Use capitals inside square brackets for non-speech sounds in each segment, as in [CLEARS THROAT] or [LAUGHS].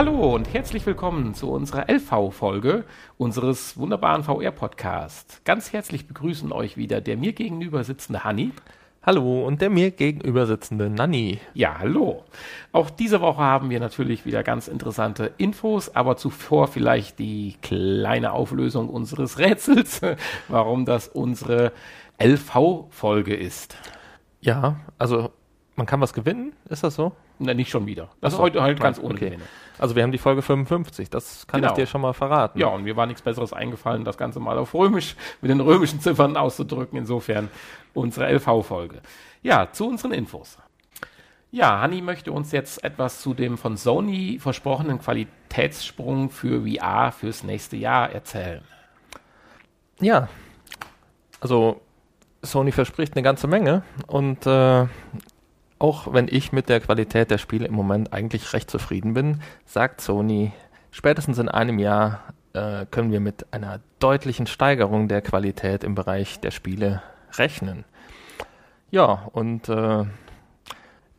Hallo und herzlich willkommen zu unserer LV-Folge unseres wunderbaren VR-Podcasts. Ganz herzlich begrüßen euch wieder der mir gegenüber sitzende Hanni. Hallo und der mir gegenüber sitzende Nanni. Ja, hallo. Auch diese Woche haben wir natürlich wieder ganz interessante Infos, aber zuvor vielleicht die kleine Auflösung unseres [LAUGHS] Rätsels, warum das unsere LV-Folge ist. Ja, also man kann was gewinnen, ist das so? Na, nicht schon wieder. Das ist so. heute halt ganz Nein, ohne okay. Gewinne. Also wir haben die Folge 55, das kann Genau. ich dir schon mal verraten. Ja, und mir war nichts Besseres eingefallen, das Ganze mal auf Römisch mit den römischen Ziffern auszudrücken. Insofern unsere LV-Folge. Ja, zu unseren Infos. Ja, Hanni möchte uns jetzt etwas zu dem von Sony versprochenen Qualitätssprung für VR fürs nächste Jahr erzählen. Ja, also Sony verspricht eine ganze Menge und äh, auch wenn ich mit der Qualität der Spiele im Moment eigentlich recht zufrieden bin, sagt Sony, spätestens in einem Jahr äh, können wir mit einer deutlichen Steigerung der Qualität im Bereich der Spiele rechnen. Ja, und äh,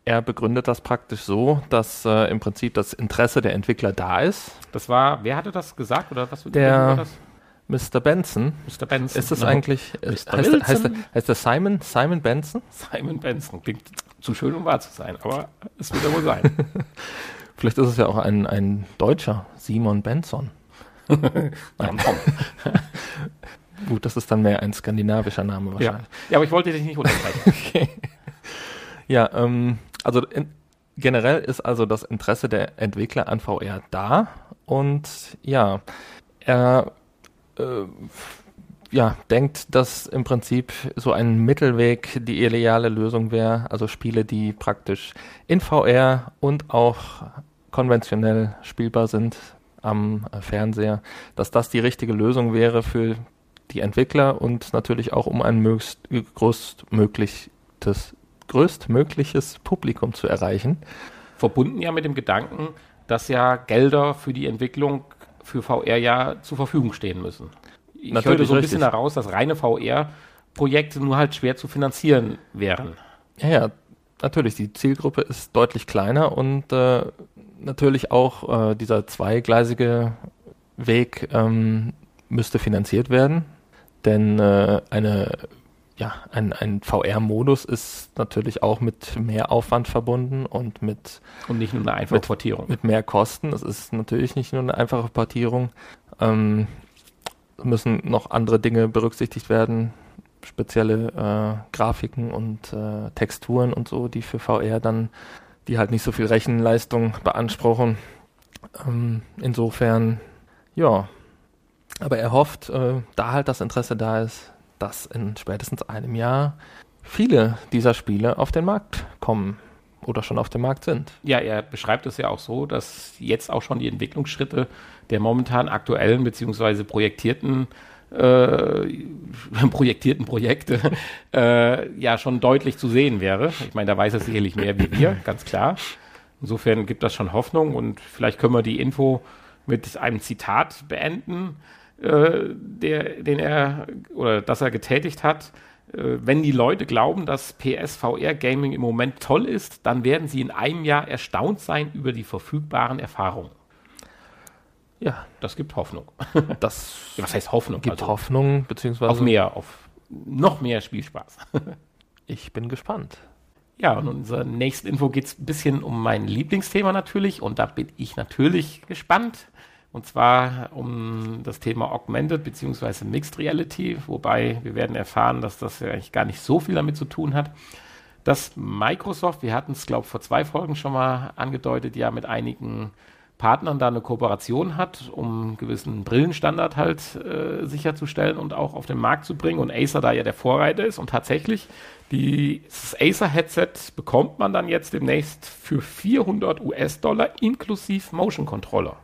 er begründet das praktisch so, dass äh, im Prinzip das Interesse der Entwickler da ist. Das war, wer hatte das gesagt oder was Der- das? Mr. Benson, Mr. Benson. ist das Genau. eigentlich, äh, Mr. heißt, der- heißt, der, heißt der Simon, Simon Benson? Simon Benson. Klingt zu schön, um wahr zu sein, aber es wird er wohl sein. [LAUGHS] Vielleicht ist es ja auch ein, ein Deutscher, Simon Benson. [LAUGHS] Nein. [LAUGHS] Gut, das ist dann mehr ein skandinavischer Name Ja. wahrscheinlich. ja, aber ich wollte dich nicht unterbrechen. Okay. Ja, ähm, also in, generell ist also das Interesse der Entwickler an VR da und ja, er äh, ja, denkt, dass im Prinzip so ein Mittelweg die ideale Lösung wäre, also Spiele, die praktisch in VR und auch konventionell spielbar sind am Fernseher, dass das die richtige Lösung wäre für die Entwickler und natürlich auch um ein möglichst größtmögliches, größtmögliches Publikum zu erreichen. verbunden ja mit dem Gedanken, dass ja Gelder für die Entwicklung für VR ja zur Verfügung stehen müssen. Ich Natürlich, hörte so ein richtig. bisschen heraus, dass reine VR-Projekte nur halt schwer zu finanzieren wären. Ja, ja, natürlich, die Zielgruppe ist deutlich kleiner und äh, natürlich auch äh, dieser zweigleisige Weg ähm, müsste finanziert werden, denn äh, eine, ja, ein, ein VR-Modus ist natürlich auch mit mehr Aufwand verbunden und mit Und nicht nur eine einfache Mit- Portierung. mit mehr Kosten. Es ist natürlich nicht nur eine einfache Portierung. Ähm, es müssen noch andere Dinge berücksichtigt werden, spezielle äh, Grafiken und äh, Texturen und so, die für VR dann, die halt nicht so viel Rechenleistung beanspruchen. Ähm, insofern, ja. Aber er hofft, äh, da halt das Interesse da ist, dass in spätestens einem Jahr viele dieser Spiele auf den Markt kommen oder schon auf dem Markt sind. Ja, er beschreibt es ja auch so, dass jetzt auch schon die Entwicklungsschritte der momentan aktuellen beziehungsweise projektierten äh, [LAUGHS] projektierten Projekte [LAUGHS] äh, ja schon deutlich zu sehen wäre. Ich meine, da weiß er sicherlich mehr wie wir, [CLEARS THROAT] ganz klar. Insofern gibt das schon Hoffnung und vielleicht können wir die Info mit einem Zitat beenden, äh, der, den er oder das er getätigt hat. Äh, wenn die Leute glauben, dass PSVR Gaming im Moment toll ist, dann werden sie in einem Jahr erstaunt sein über die verfügbaren Erfahrungen. Ja, Das gibt Hoffnung. [LAUGHS] das Ja, Was heißt Hoffnung? gibt Also Hoffnung, beziehungsweise auf mehr, auf noch mehr Spielspaß. [LAUGHS] ich bin gespannt. Ja, und in unserer nächsten Info geht es ein bisschen um mein Lieblingsthema natürlich und da bin ich natürlich gespannt. Und zwar um das Thema Augmented bzw. Mixed Reality, wobei wir werden erfahren, dass das ja eigentlich gar nicht so viel damit zu tun hat. Dass Microsoft, wir hatten es, glaube ich, vor zwei Folgen schon mal angedeutet, ja mit einigen Partnern da eine Kooperation hat, um einen gewissen Brillenstandard halt äh, sicherzustellen und auch auf den Markt zu bringen. Und Acer da ja der Vorreiter ist. Und tatsächlich, die, das Acer-Headset bekommt man dann jetzt demnächst für 400 US-Dollar inklusive Motion Controller.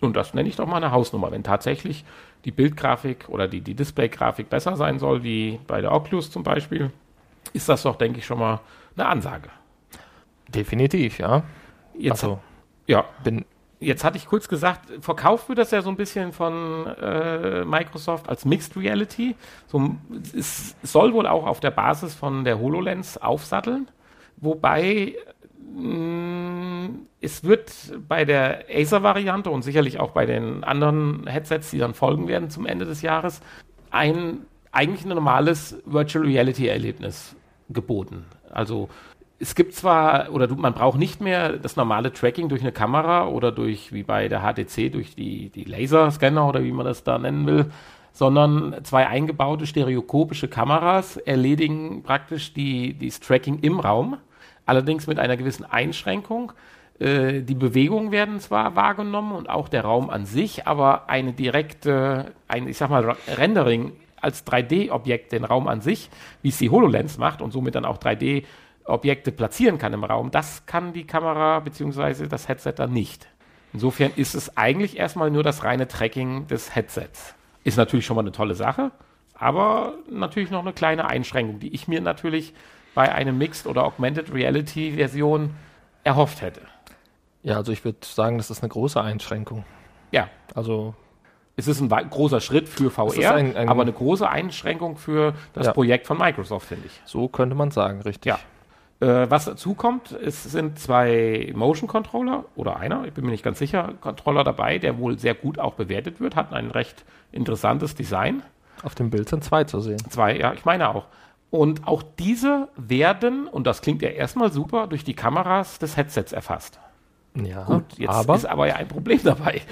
Und das nenne ich doch mal eine Hausnummer. Wenn tatsächlich die Bildgrafik oder die, die Displaygrafik besser sein soll, wie bei der Oculus zum Beispiel, ist das doch, denke ich, schon mal eine Ansage. Definitiv, ja. Jetzt, Also, ja, bin, Jetzt hatte ich kurz gesagt, verkauft wird das ja so ein bisschen von äh, Microsoft als Mixed Reality. So, es soll wohl auch auf der Basis von der HoloLens aufsatteln. Wobei es wird bei der Acer-Variante und sicherlich auch bei den anderen Headsets, die dann folgen werden zum Ende des Jahres, ein eigentlich ein normales Virtual Reality-Erlebnis geboten. Also es gibt zwar, oder du, man braucht nicht mehr das normale Tracking durch eine Kamera oder durch, wie bei der HTC, durch die, die Laserscanner oder wie man das da nennen will, sondern zwei eingebaute stereokopische Kameras erledigen praktisch die, das Tracking im Raum, allerdings mit einer gewissen Einschränkung. Äh, die Bewegungen werden zwar wahrgenommen und auch der Raum an sich, aber eine direkte, ein, ich sag mal, Rendering als 3D-Objekt den Raum an sich, wie es die HoloLens macht und somit dann auch 3D Objekte platzieren kann im Raum, das kann die Kamera bzw. das Headset dann nicht. Insofern ist es eigentlich erstmal nur das reine Tracking des Headsets. Ist natürlich schon mal eine tolle Sache, aber natürlich noch eine kleine Einschränkung, die ich mir natürlich bei einem Mixed oder Augmented Reality Version erhofft hätte. Ja, also ich würde sagen, das ist eine große Einschränkung. Ja. Also es ist ein großer Schritt für VR, ein, ein aber eine große Einschränkung für das ja. Projekt von Microsoft, finde ich. So könnte man sagen, richtig. Ja. Äh, was dazu kommt, es sind zwei Motion Controller oder einer, ich bin mir nicht ganz sicher, Controller dabei, der wohl sehr gut auch bewertet wird, hat ein recht interessantes Design. Auf dem Bild sind zwei zu sehen. Zwei, ja, ich meine auch. Und auch diese werden, und das klingt ja erstmal super, durch die Kameras des Headsets erfasst. Ja, Gut, jetzt aber ist aber ja ein Problem [LAUGHS] dabei.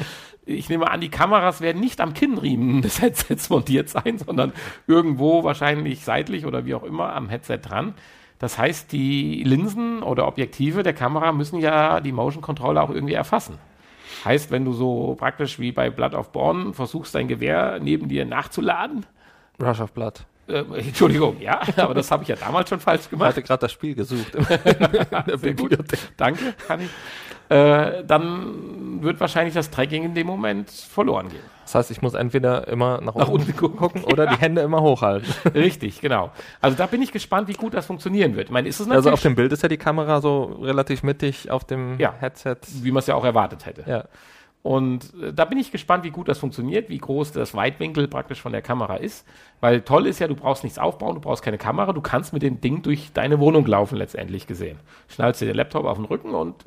Ich nehme an, die Kameras werden nicht am Kinnriemen des Headsets montiert sein, sondern irgendwo wahrscheinlich seitlich oder wie auch immer am Headset dran. Das heißt, die Linsen oder Objektive der Kamera müssen ja die Motion Controller auch irgendwie erfassen. Heißt, wenn du so praktisch wie bei Blood of Born versuchst, dein Gewehr neben dir nachzuladen. Rush of Blood. Äh, Entschuldigung, ja, [LAUGHS] aber das habe ich ja damals schon falsch gemacht. Ich hatte gerade das Spiel gesucht. [LAUGHS] Gut. Danke, kann ich. Äh, dann wird wahrscheinlich das Tracking in dem Moment verloren gehen. Das heißt, ich muss entweder immer nach, nach unten, unten, gucken oder ja. die Hände immer hochhalten. [LAUGHS] Richtig, genau. Also da bin ich gespannt, wie gut das funktionieren wird. Ich meine, ist es also auf dem Bild ist ja die Kamera so relativ mittig auf dem ja, Headset. Wie man es ja auch erwartet hätte. Ja. Und äh, da bin ich gespannt, wie gut das funktioniert, wie groß das Weitwinkel praktisch von der Kamera ist. Weil toll ist ja, du brauchst nichts aufbauen, du brauchst keine Kamera, du kannst mit dem Ding durch deine Wohnung laufen, letztendlich gesehen. Schnallst dir den Laptop auf den Rücken und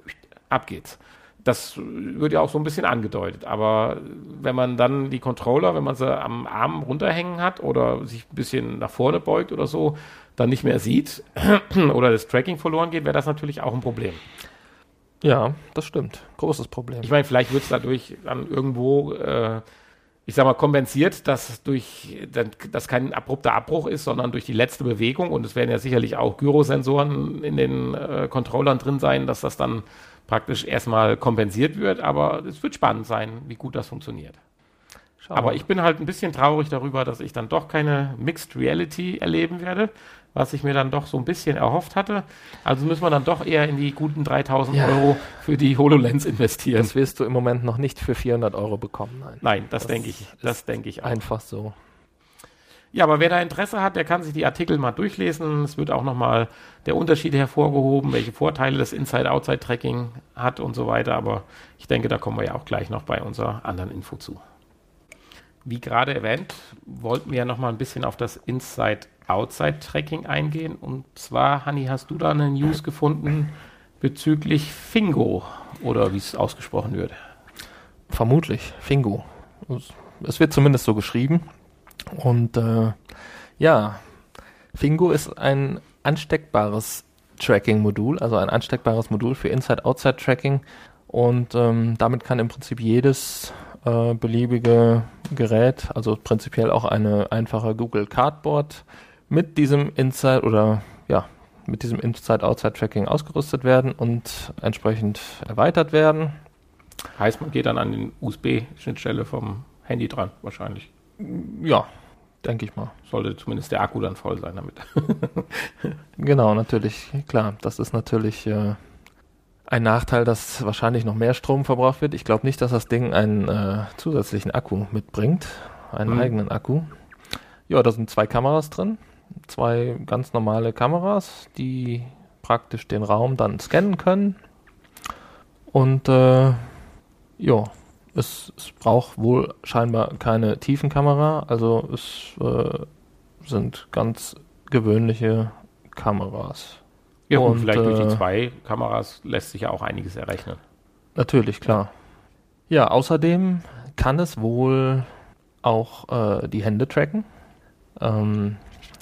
ab geht's. Das wird ja auch so ein bisschen angedeutet. Aber wenn man dann die Controller, wenn man sie am Arm runterhängen hat oder sich ein bisschen nach vorne beugt oder so, dann nicht mehr sieht [CLEARS THROAT] oder das Tracking verloren geht, wäre das natürlich auch ein Problem. Ja, das stimmt. Großes Problem. Ich meine, vielleicht wird es dadurch dann irgendwo, äh, ich sag mal, kompensiert, dass durch, dass kein abrupter Abbruch ist, sondern durch die letzte Bewegung und es werden ja sicherlich auch Gyrosensoren in den äh, Controllern drin sein, dass das dann praktisch erstmal kompensiert wird, aber es wird spannend sein, wie gut das funktioniert. Schau aber ich bin halt ein bisschen traurig darüber, dass ich dann doch keine Mixed Reality erleben werde, was ich mir dann doch so ein bisschen erhofft hatte. Also müssen wir dann doch eher in die guten 3000 ja. Euro für die HoloLens investieren. Das wirst du im Moment noch nicht für 400 Euro bekommen. Nein, Nein das, das denke ich. Das denke ich auch. Einfach so. Ja, aber wer da Interesse hat, der kann sich die Artikel mal durchlesen. Es wird auch nochmal der Unterschied hervorgehoben, welche Vorteile das Inside-Outside-Tracking hat und so weiter. Aber ich denke, da kommen wir ja auch gleich noch bei unserer anderen Info zu. Wie gerade erwähnt, wollten wir ja nochmal ein bisschen auf das Inside-Outside-Tracking eingehen. Und zwar, Hanni, hast du da eine News gefunden bezüglich Fingo oder wie es ausgesprochen wird? Vermutlich, Fingo. Es wird zumindest so geschrieben. Und äh, ja, Fingo ist ein ansteckbares Tracking-Modul, also ein ansteckbares Modul für Inside-Outside-Tracking. Und ähm, damit kann im Prinzip jedes äh, beliebige Gerät, also prinzipiell auch eine einfache Google Cardboard, mit diesem Inside oder ja, mit diesem Inside-Outside-Tracking ausgerüstet werden und entsprechend erweitert werden. Heißt, man geht dann an den USB-Schnittstelle vom Handy dran, wahrscheinlich. Ja, denke ich mal. Sollte zumindest der Akku dann voll sein damit. [LAUGHS] genau, natürlich, klar. Das ist natürlich äh, ein Nachteil, dass wahrscheinlich noch mehr Strom verbraucht wird. Ich glaube nicht, dass das Ding einen äh, zusätzlichen Akku mitbringt, einen mhm. eigenen Akku. Ja, da sind zwei Kameras drin, zwei ganz normale Kameras, die praktisch den Raum dann scannen können. Und äh, ja, es, es, braucht wohl scheinbar keine Tiefenkamera, also es äh, sind ganz gewöhnliche Kameras. Ja, und Und, vielleicht durch die äh, zwei Kameras lässt sich ja auch einiges errechnen. Natürlich, klar. Ja, außerdem kann es wohl auch äh, die Hände tracken. Ähm,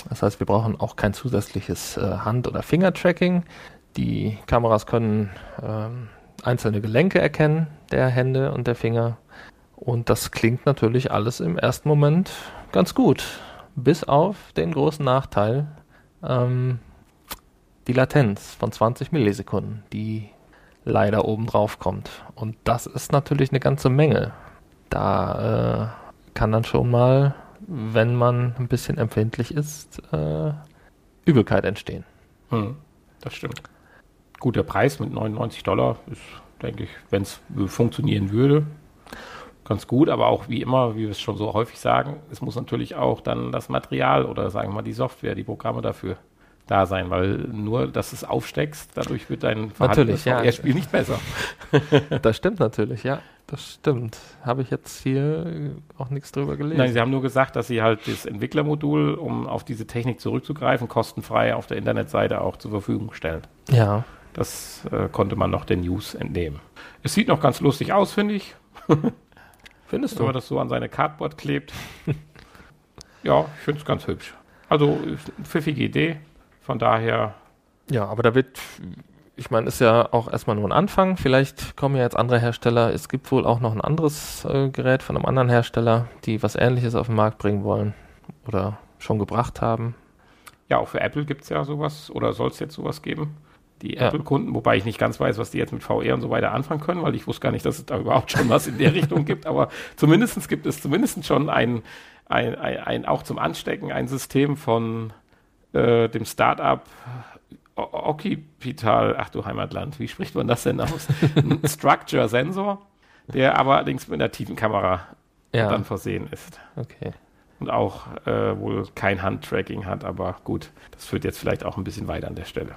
das heißt, wir brauchen auch kein zusätzliches äh, Hand- oder Finger-Tracking. Die Kameras können ähm, einzelne Gelenke erkennen, der Hände und der Finger. Und das klingt natürlich alles im ersten Moment ganz gut. Bis auf den großen Nachteil, ähm, die Latenz von 20 Millisekunden, die leider oben drauf kommt. Und das ist natürlich eine ganze Menge. Da äh, kann dann schon mal, wenn man ein bisschen empfindlich ist, äh, Übelkeit entstehen. Hm, das stimmt. Gut, der Preis mit 99 Dollar ist, denke ich, wenn es funktionieren würde, ganz gut. Aber auch wie immer, wie wir es schon so häufig sagen, es muss natürlich auch dann das Material oder sagen wir mal die Software, die Programme dafür da sein, weil nur, dass du es aufsteckst, dadurch wird dein Natürlich, ja. VR-Spiel nicht besser. [LAUGHS] [LAUGHS] Das stimmt natürlich, ja. Das stimmt. Habe ich jetzt hier auch nichts drüber gelesen. Nein, sie haben nur gesagt, dass sie halt das Entwicklermodul, um auf diese Technik zurückzugreifen, kostenfrei auf der Internetseite auch zur Verfügung stellen. ja. Das äh, konnte man noch den News entnehmen. Es sieht noch ganz lustig aus, finde ich, [LAUGHS] Findest wenn man du? das so an seine Cardboard klebt. ja, ich finde es ganz hübsch. Also, eine pfiffige Idee. Von daher, Ja, aber da wird, ich meine, ist ja auch erstmal nur ein Anfang. Vielleicht kommen ja jetzt andere Hersteller. Es gibt wohl auch noch ein anderes äh, Gerät von einem anderen Hersteller, die was ähnliches auf den Markt bringen wollen oder schon gebracht haben. ja, auch für Apple gibt es ja sowas oder soll es jetzt sowas geben. Die Ja. Apple-Kunden, wobei ich nicht ganz weiß, was die jetzt mit VR und so weiter anfangen können, weil ich wusste gar nicht, dass es da [LAUGHS] überhaupt schon was in der Richtung gibt. Aber zumindest gibt es zumindest schon ein, ein, ein, ein auch zum Anstecken ein System von äh, dem Startup Occipital, ach du Heimatland, wie spricht man das denn aus? [LAUGHS] Ein Structure-Sensor, der aber allerdings mit einer tiefen Kamera Ja, dann versehen ist. okay. Und auch äh, wohl kein Handtracking hat, aber gut, das führt jetzt vielleicht auch ein bisschen weiter an der Stelle.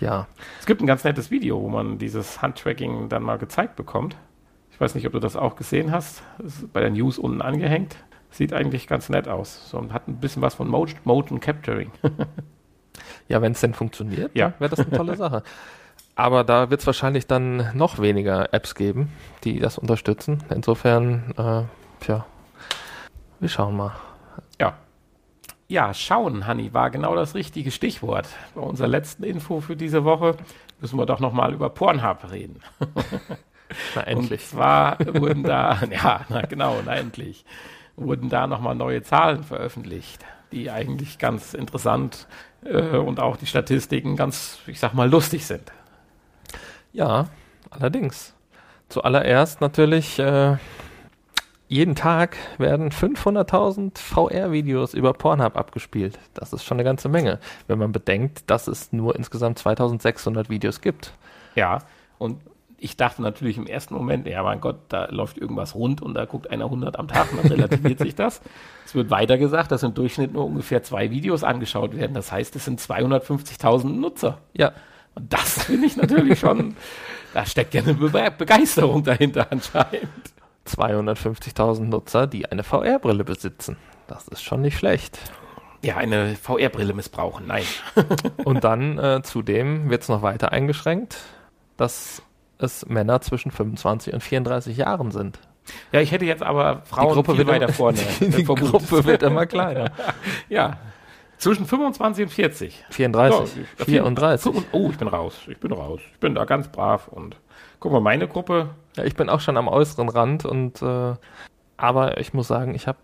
Ja, Es gibt ein ganz nettes Video, wo man dieses Handtracking dann mal gezeigt bekommt. Ich weiß nicht, ob du das auch gesehen hast. Das ist bei der News unten angehängt. Sieht eigentlich ganz nett aus. So, und hat ein bisschen was von Mo Motion Capturing. [LAUGHS] ja wenn es denn funktioniert, Ja. wäre das eine tolle Sache. Aber da wird es wahrscheinlich dann noch weniger Apps geben, die das unterstützen. Insofern, äh, tja, wir schauen mal. Ja. Ja, schauen, Hanni, war genau das richtige Stichwort. Bei unserer letzten Info für diese Woche müssen wir doch nochmal über Pornhub reden. [LAUGHS] Na, Und zwar wurden da, [LAUGHS] ja, na genau, na endlich, wurden da nochmal neue Zahlen veröffentlicht, die eigentlich ganz interessant äh, und auch die Statistiken ganz, ich sag mal, lustig sind. Ja, allerdings. Zuallererst natürlich, äh, jeden Tag werden 500.000 VR-Videos über Pornhub abgespielt. Das ist schon eine ganze Menge, wenn man bedenkt, dass es nur insgesamt 2600 Videos gibt. Ja, und ich dachte natürlich im ersten Moment, ja, mein Gott, da läuft irgendwas rund und da guckt einer 100 am Tag und dann relativiert sich das. Es wird weiter gesagt, dass im Durchschnitt nur ungefähr zwei Videos angeschaut werden. Das heißt, es sind 250.000 Nutzer. Ja, Und das finde ich natürlich schon, da steckt ja eine Be Begeisterung dahinter anscheinend. 250.000 Nutzer, die eine VR-Brille besitzen. Das ist schon nicht schlecht. Ja, eine VR-Brille missbrauchen, nein. Und dann äh, zudem wird es noch weiter eingeschränkt, dass es Männer zwischen 25 und 34 Jahren sind. Ja, ich hätte jetzt aber Frauen viel weiter vorne. [LAUGHS] die, die. Gruppe wird immer kleiner. [LAUGHS] Ja, zwischen 25 und 40. 34, Ja, ich- 34. Oh, ich bin raus, ich bin raus. Ich bin da ganz brav und guck mal, meine Gruppe, Ja, ich bin auch schon am äußeren Rand und äh, aber ich muss sagen, ich habe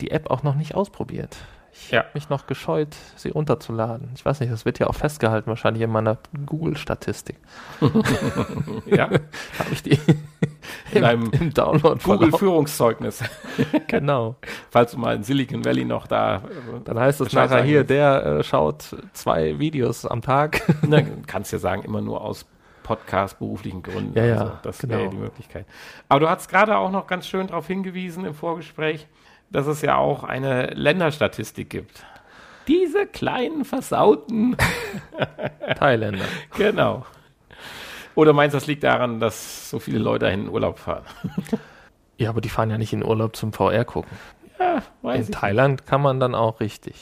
die App auch noch nicht ausprobiert. Ich Ja. habe mich noch gescheut, sie runterzuladen. Ich weiß nicht, das wird ja auch festgehalten, wahrscheinlich in meiner Google-Statistik. [LAUGHS] ja, [LAUGHS] Habe ich die [LAUGHS] in im Download Google-Führungszeugnis, Genau. falls du mal in Silicon Valley noch da, äh, Dann heißt es nachher hier, der äh, schaut zwei Videos am Tag. Na, kannst ja sagen, immer nur aus Podcast beruflichen Gründen. Ja, ja, also, das wäre genau. die Möglichkeit. Aber du hast gerade auch noch ganz schön darauf hingewiesen im Vorgespräch, dass es ja auch eine Länderstatistik gibt. Diese kleinen versauten, [LAUGHS] Thailänder. genau. Oder meinst du, das liegt daran, dass so viele Leute in Urlaub fahren? Ja, aber die fahren ja nicht in Urlaub zum VR gucken. Ja, In Thailand nicht. kann man dann auch richtig.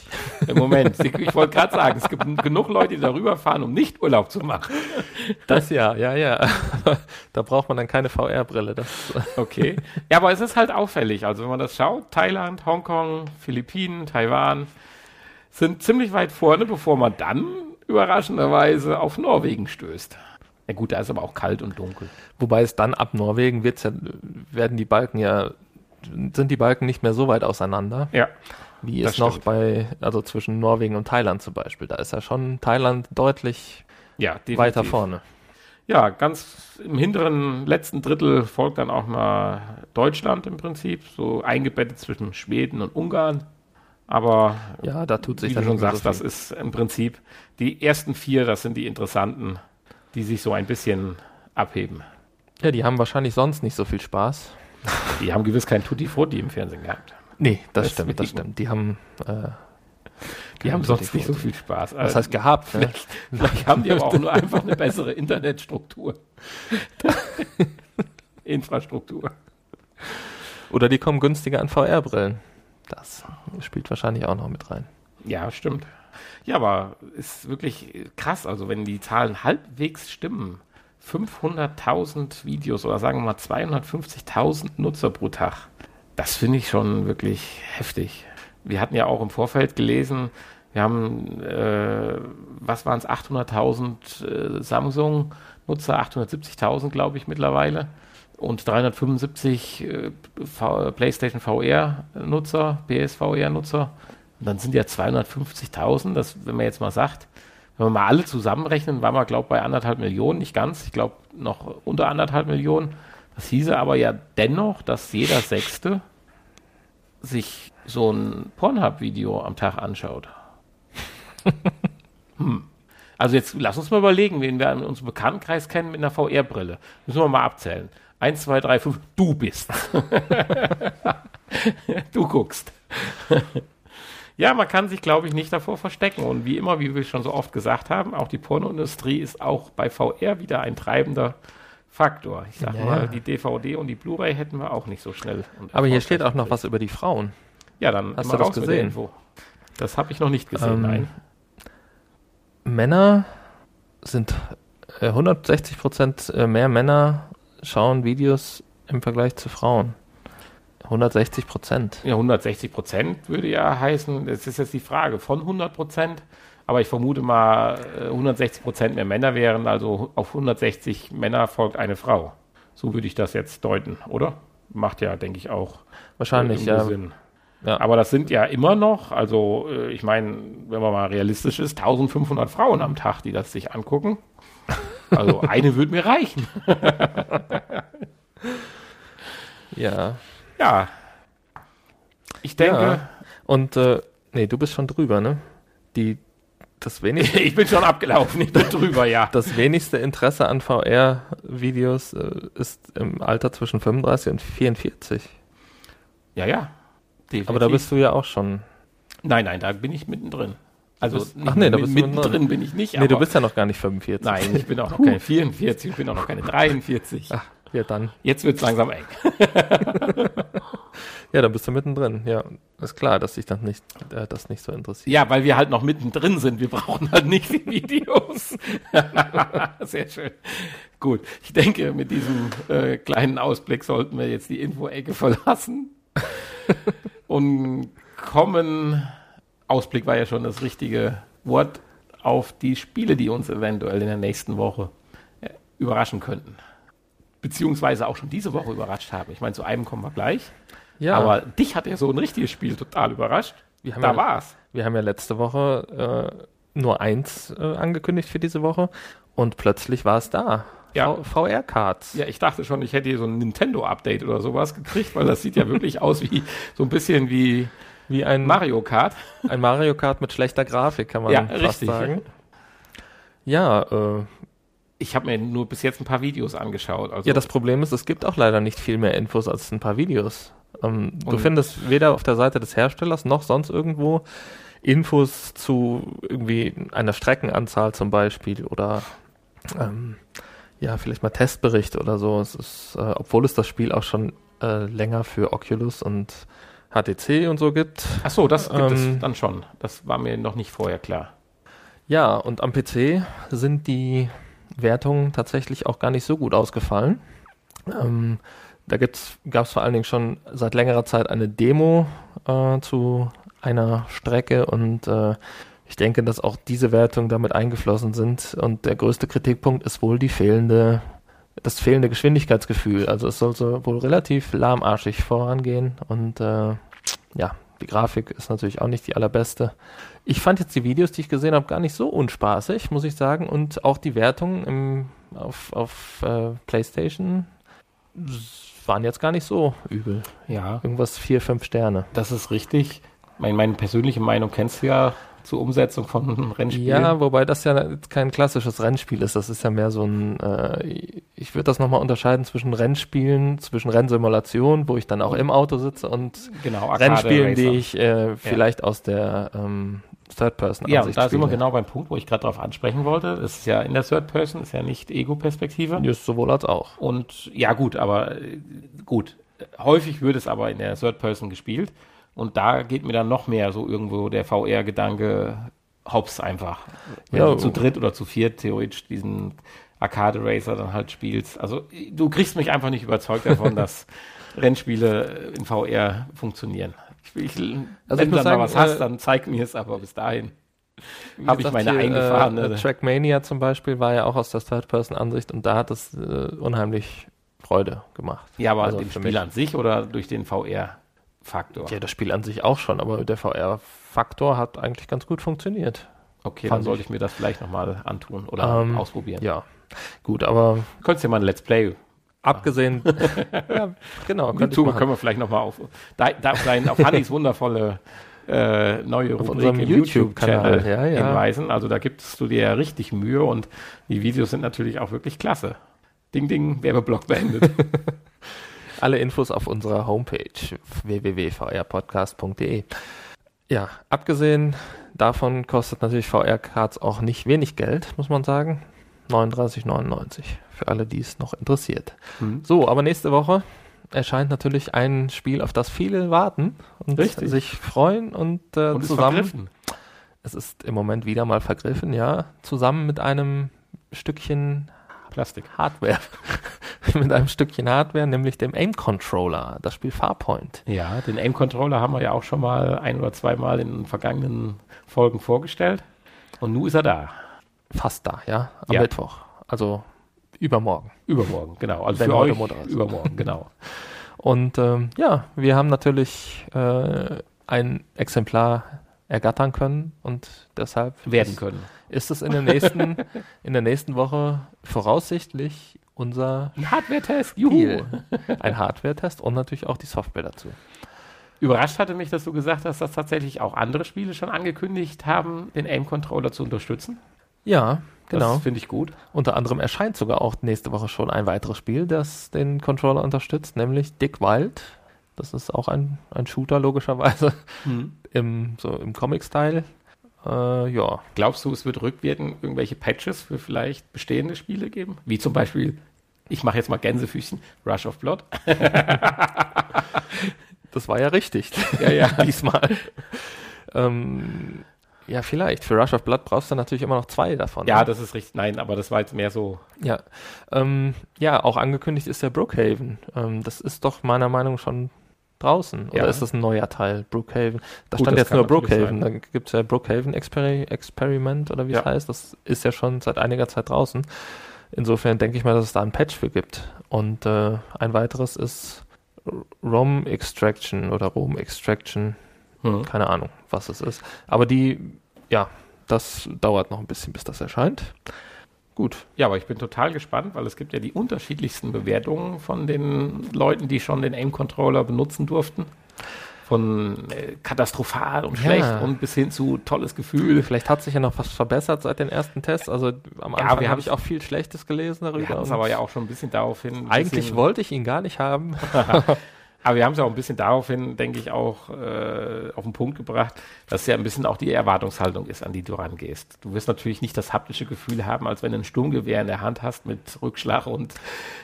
Im Moment, ich wollte gerade sagen, es gibt genug Leute, die darüber fahren, um nicht Urlaub zu machen. Das ja, ja, ja. [LAUGHS] Da braucht man dann keine VR-Brille. Okay. Ja, aber es ist halt auffällig. Also wenn man das schaut, Thailand, Hongkong, Philippinen, Taiwan sind ziemlich weit vorne, bevor man dann überraschenderweise auf Norwegen stößt. Na gut, da ist aber auch kalt und dunkel. Wobei es dann ab Norwegen wird's ja, werden die Balken ja, sind die Balken nicht mehr so weit auseinander. Ja. Wie es noch bei, also zwischen Norwegen und Thailand zum Beispiel. Da ist ja schon Thailand deutlich ja, weiter vorne. Ja, ganz im hinteren letzten Drittel folgt dann auch mal Deutschland im Prinzip, so eingebettet zwischen Schweden und Ungarn. Aber ja, da tut sich wie du schon sagst, so das ist im Prinzip die ersten vier, das sind die interessanten die sich so ein bisschen abheben. Ja, die haben wahrscheinlich sonst nicht so viel Spaß. Die haben gewiss kein Tutti Frutti im Fernsehen gehabt. Nee, das, das stimmt, das stimmt. Die haben äh, die haben sonst nicht so viel Spaß. Das also heißt gehabt. Ne? Vielleicht, vielleicht haben die aber auch nur einfach eine bessere Internetstruktur. [LAUGHS] Infrastruktur. Oder die kommen günstiger an VR-Brillen. Das spielt wahrscheinlich auch noch mit rein. Ja, stimmt. Ja, aber ist wirklich krass. Also wenn die Zahlen halbwegs stimmen, 500.000 Videos oder sagen wir mal 250.000 Nutzer pro Tag, das finde ich schon wirklich heftig. Wir hatten ja auch im Vorfeld gelesen, wir haben, äh, was waren es, 800.000 äh, Samsung-Nutzer, 870.000 glaube ich mittlerweile. Und 375 äh, PlayStation VR-Nutzer, PSVR-Nutzer und dann sind ja 250.000, das, wenn man jetzt mal sagt, wenn wir mal alle zusammenrechnen, waren wir, glaube ich, bei anderthalb Millionen, nicht ganz, ich glaube noch unter anderthalb Millionen. Das hieße aber ja dennoch, dass jeder Sechste sich so ein Pornhub-Video am Tag anschaut. [LAUGHS] hm. Also jetzt lass uns mal überlegen, wen wir in unserem Bekanntenkreis kennen mit einer VR-Brille. Müssen wir mal abzählen. Eins, zwei, drei, fünf. Du bist. [LAUGHS] [LAUGHS] du guckst. Ja, man kann sich, glaube ich, nicht davor verstecken. Und wie immer, wie wir schon so oft gesagt haben, auch die Pornoindustrie ist auch bei VR wieder ein treibender Faktor. Ich sage ja. mal, die DVD und die Blu-ray hätten wir auch nicht so schnell. Aber hier steht auch noch was über die Frauen. Ja, dann hast du das gesehen? Das habe ich noch nicht gesehen, ähm, nein. Männer sind äh, 160 Prozent äh, mehr Männer schauen Videos im Vergleich zu Frauen. 160 Prozent. Ja, 160 Prozent würde ja heißen, das ist jetzt die Frage, von 100 Prozent, aber ich vermute mal, 160 äh, Prozent mehr Männer wären, also auf 160 Männer folgt eine Frau. So würde ich das jetzt deuten, oder? Macht ja, denke ich, auch wahrscheinlich ja. Sinn. Ja. Aber das sind ja immer noch, also äh, ich meine, wenn man mal realistisch ist, 1500 Frauen am Tag, die das sich angucken. Also eine würde mir reichen. [LAUGHS] ja. Ja. Ich denke. Ja. Und äh, nee, du bist schon drüber, ne? Die das wenigste. [LAUGHS] ich bin schon abgelaufen, ich bin drüber, ja. Das wenigste Interesse an VR-Videos äh, ist im Alter zwischen 35 und 44. Ja, ja. Definitiv. Aber da bist du ja auch schon. Nein, nein, da bin ich mittendrin. Also bist, ach nee, da bist mittendrin bin ich nicht. Nee, du bist ja noch gar nicht 45. Nein, ich bin auch noch keine 44, ich bin auch noch keine 43. Ach, ja, dann. Jetzt wird es langsam eng. [LAUGHS] ja, dann bist du mittendrin. Ja, ist klar, dass dich dann nicht, äh, das nicht so interessiert. Ja, weil wir halt noch mittendrin sind. Wir brauchen halt nicht die Videos. [LAUGHS] Sehr schön. Gut, ich denke, mit diesem äh, kleinen Ausblick sollten wir jetzt die Info-Ecke verlassen und kommen. Ausblick war ja schon das richtige Wort auf die Spiele, die uns eventuell in der nächsten Woche äh, überraschen könnten beziehungsweise auch schon diese Woche überrascht haben. Ich meine, zu einem kommen wir gleich. Ja. Aber dich hat ja so ein richtiges Spiel total überrascht. da ja, war's. Wir haben ja letzte Woche äh, nur eins äh, angekündigt für diese Woche und plötzlich war es da. Ja. VR-Cards. Ja, ich dachte schon, ich hätte hier so ein Nintendo-Update oder sowas gekriegt, weil das sieht ja wirklich aus wie so ein bisschen wie, wie ein Mario Kart. Ein Mario Kart mit schlechter Grafik, kann man ja, fast richtig. sagen. Ja, äh, ich habe mir nur bis jetzt ein paar Videos angeschaut. Also ja, das Problem ist, es gibt auch leider nicht viel mehr Infos als ein paar Videos. Ähm, du findest weder auf der Seite des Herstellers noch sonst irgendwo Infos zu irgendwie einer Streckenanzahl zum Beispiel oder ähm, ja, vielleicht mal Testberichte oder so. Es ist, äh, obwohl es das Spiel auch schon äh, länger für Oculus und HTC und so gibt. Ach so, das gibt Ähm, es dann schon. Das war mir noch nicht vorher klar. Ja, und am PC sind die Wertungen tatsächlich auch gar nicht so gut ausgefallen. Ähm, da gab es vor allen Dingen schon seit längerer Zeit eine Demo äh, zu einer Strecke und äh, ich denke, dass auch diese Wertungen damit eingeflossen sind. Und der größte Kritikpunkt ist wohl die fehlende, das fehlende Geschwindigkeitsgefühl. Also es soll so wohl relativ lahmarschig vorangehen und äh, ja, die Grafik ist natürlich auch nicht die allerbeste. Ich fand jetzt die Videos, die ich gesehen habe, gar nicht so unspaßig, muss ich sagen. Und auch die Wertungen im, auf, auf äh, PlayStation waren jetzt gar nicht so übel. Ja, Irgendwas vier, fünf Sterne. das ist richtig. Meine, meine persönliche Meinung kennst du ja zur Umsetzung von Rennspielen. Ja, wobei das ja kein klassisches Rennspiel ist. Das ist ja mehr so ein, äh, ich würde das nochmal unterscheiden zwischen Rennspielen, zwischen Rennsimulation, wo ich dann auch im Auto sitze und genau. Rennspielen, die ich äh, vielleicht aus der ähm, Third-Person Ja, da sind wir genau beim Punkt, wo ich gerade darauf ansprechen wollte. Es ist ja in der Third Person, ist ja nicht Ego-Perspektive. Ist sowohl als auch. Und ja, gut, aber äh, gut. Häufig wird es aber in der Third Person gespielt. Und da geht mir dann noch mehr so irgendwo der VR-Gedanke hops einfach. Wenn Ja, du zu dritt oder zu viert theoretisch diesen Arcade Racer dann halt spielst. Also du kriegst mich einfach nicht überzeugt davon, [LAUGHS] dass Rennspiele in VR funktionieren. Ich, ich, Also wenn du dann mal was sagen, hast, äh, dann zeig mir es, aber bis dahin habe ich meine hier, eingefahrene. Äh, Trackmania zum Beispiel war ja auch aus der Third-Person-Ansicht und da hat es äh, unheimlich Freude gemacht. ja, aber also dem Spiel mich. an sich oder durch den VR-Faktor? Ja, das Spiel an sich auch schon, aber der VR-Faktor hat eigentlich ganz gut funktioniert. Okay, dann sollte ich. mir das vielleicht nochmal antun oder Ähm, ausprobieren. Ja, gut, aber Du könntest ja mal ein Let's Play. abgesehen, [LAUGHS] ja, genau, machen. können wir vielleicht nochmal auf, da, da, dein, auf Hannis wundervolle äh, neue Auf Rubrik im YouTube-Kanal, ja, ja. hinweisen. Also da gibst du dir ja richtig Mühe und die Videos sind natürlich auch wirklich klasse. Ding, ding, Werbeblock beendet. [LAUGHS] Alle Infos auf unserer Homepage www.vrpodcast.de. Ja, abgesehen davon kostet natürlich VR-Cards auch nicht wenig Geld, muss man sagen. 39,99 für alle, die es noch interessiert. Hm. So, aber nächste Woche erscheint natürlich ein Spiel, auf das viele warten und Richtig. sich freuen und, äh, Und zusammen. Es ist im Moment wieder mal vergriffen, ja, zusammen mit einem Stückchen Plastik. Hardware. [LAUGHS] mit einem Stückchen Hardware, nämlich dem Aim Controller, das Spiel Farpoint. Ja, den Aim-Controller haben wir ja auch schon mal ein oder zweimal in den vergangenen Folgen vorgestellt. Und nun ist er da. Fast da, ja, am Ja. Mittwoch. Also übermorgen. Übermorgen, genau. Also Wenn für heute euch Montag übermorgen, [LAUGHS] genau. Und ähm, ja, wir haben natürlich äh, ein Exemplar ergattern können und deshalb Werden ist, können. ist es in der nächsten in der nächsten Woche voraussichtlich unser Ein Hardware-Test, juhu. Ein Hardware-Test und natürlich auch die Software dazu. Überrascht hatte mich, dass du gesagt hast, dass tatsächlich auch andere Spiele schon angekündigt haben, den Aim-Controller zu unterstützen. Ja, genau. Das finde ich gut. Unter anderem erscheint sogar auch nächste Woche schon ein weiteres Spiel, das den Controller unterstützt, nämlich Dick Wild. Das ist auch ein, ein Shooter, logischerweise, im, so im Comic-Style. Äh, ja, Glaubst du, es wird rückwirkend irgendwelche Patches für vielleicht bestehende Spiele geben? Wie zum Beispiel, ich mache jetzt mal Gänsefüßchen, Rush of Blood. [LAUGHS] das war ja richtig. Ja, ja. [LAUGHS] Diesmal. ähm, ja, vielleicht. Für Rush of Blood brauchst du natürlich immer noch zwei davon. Ja, ne? das ist richtig. Nein, aber das war jetzt mehr so. Ja, ähm, ja, auch angekündigt ist der Brookhaven. Ähm, das ist doch meiner Meinung nach schon draußen. Oder Ja. ist das ein neuer Teil, Brookhaven? Da Gut, stand jetzt nur Brookhaven. Da gibt es ja Brookhaven Experi Experiment oder wie es Ja. heißt. Das ist ja schon seit einiger Zeit draußen. Insofern denke ich mal, dass es da ein Patch für gibt. Und äh, ein weiteres ist ROM Extraction oder ROM Extraction. Hm. Keine Ahnung, was es ist. Aber die, ja, das dauert noch ein bisschen, bis das erscheint. Gut, Ja, aber ich bin total gespannt, weil es gibt ja die unterschiedlichsten Bewertungen von den Leuten, die schon den Aim-Controller benutzen durften. Von äh, katastrophal und Ja. schlecht und bis hin zu tolles Gefühl. Vielleicht hat sich ja noch was verbessert seit den ersten Tests. Also am Ja, Anfang wir habe ich auch viel Schlechtes gelesen darüber. Wir aber ja auch schon ein bisschen daraufhin. ein Eigentlich wollte ich ihn gar nicht haben. [LAUGHS] Aber wir haben es auch ein bisschen daraufhin, denke ich, auch äh, auf den Punkt gebracht, dass ja ein bisschen auch die Erwartungshaltung ist, an die du rangehst. Du wirst natürlich nicht das haptische Gefühl haben, als wenn du ein Sturmgewehr in der Hand hast mit Rückschlag und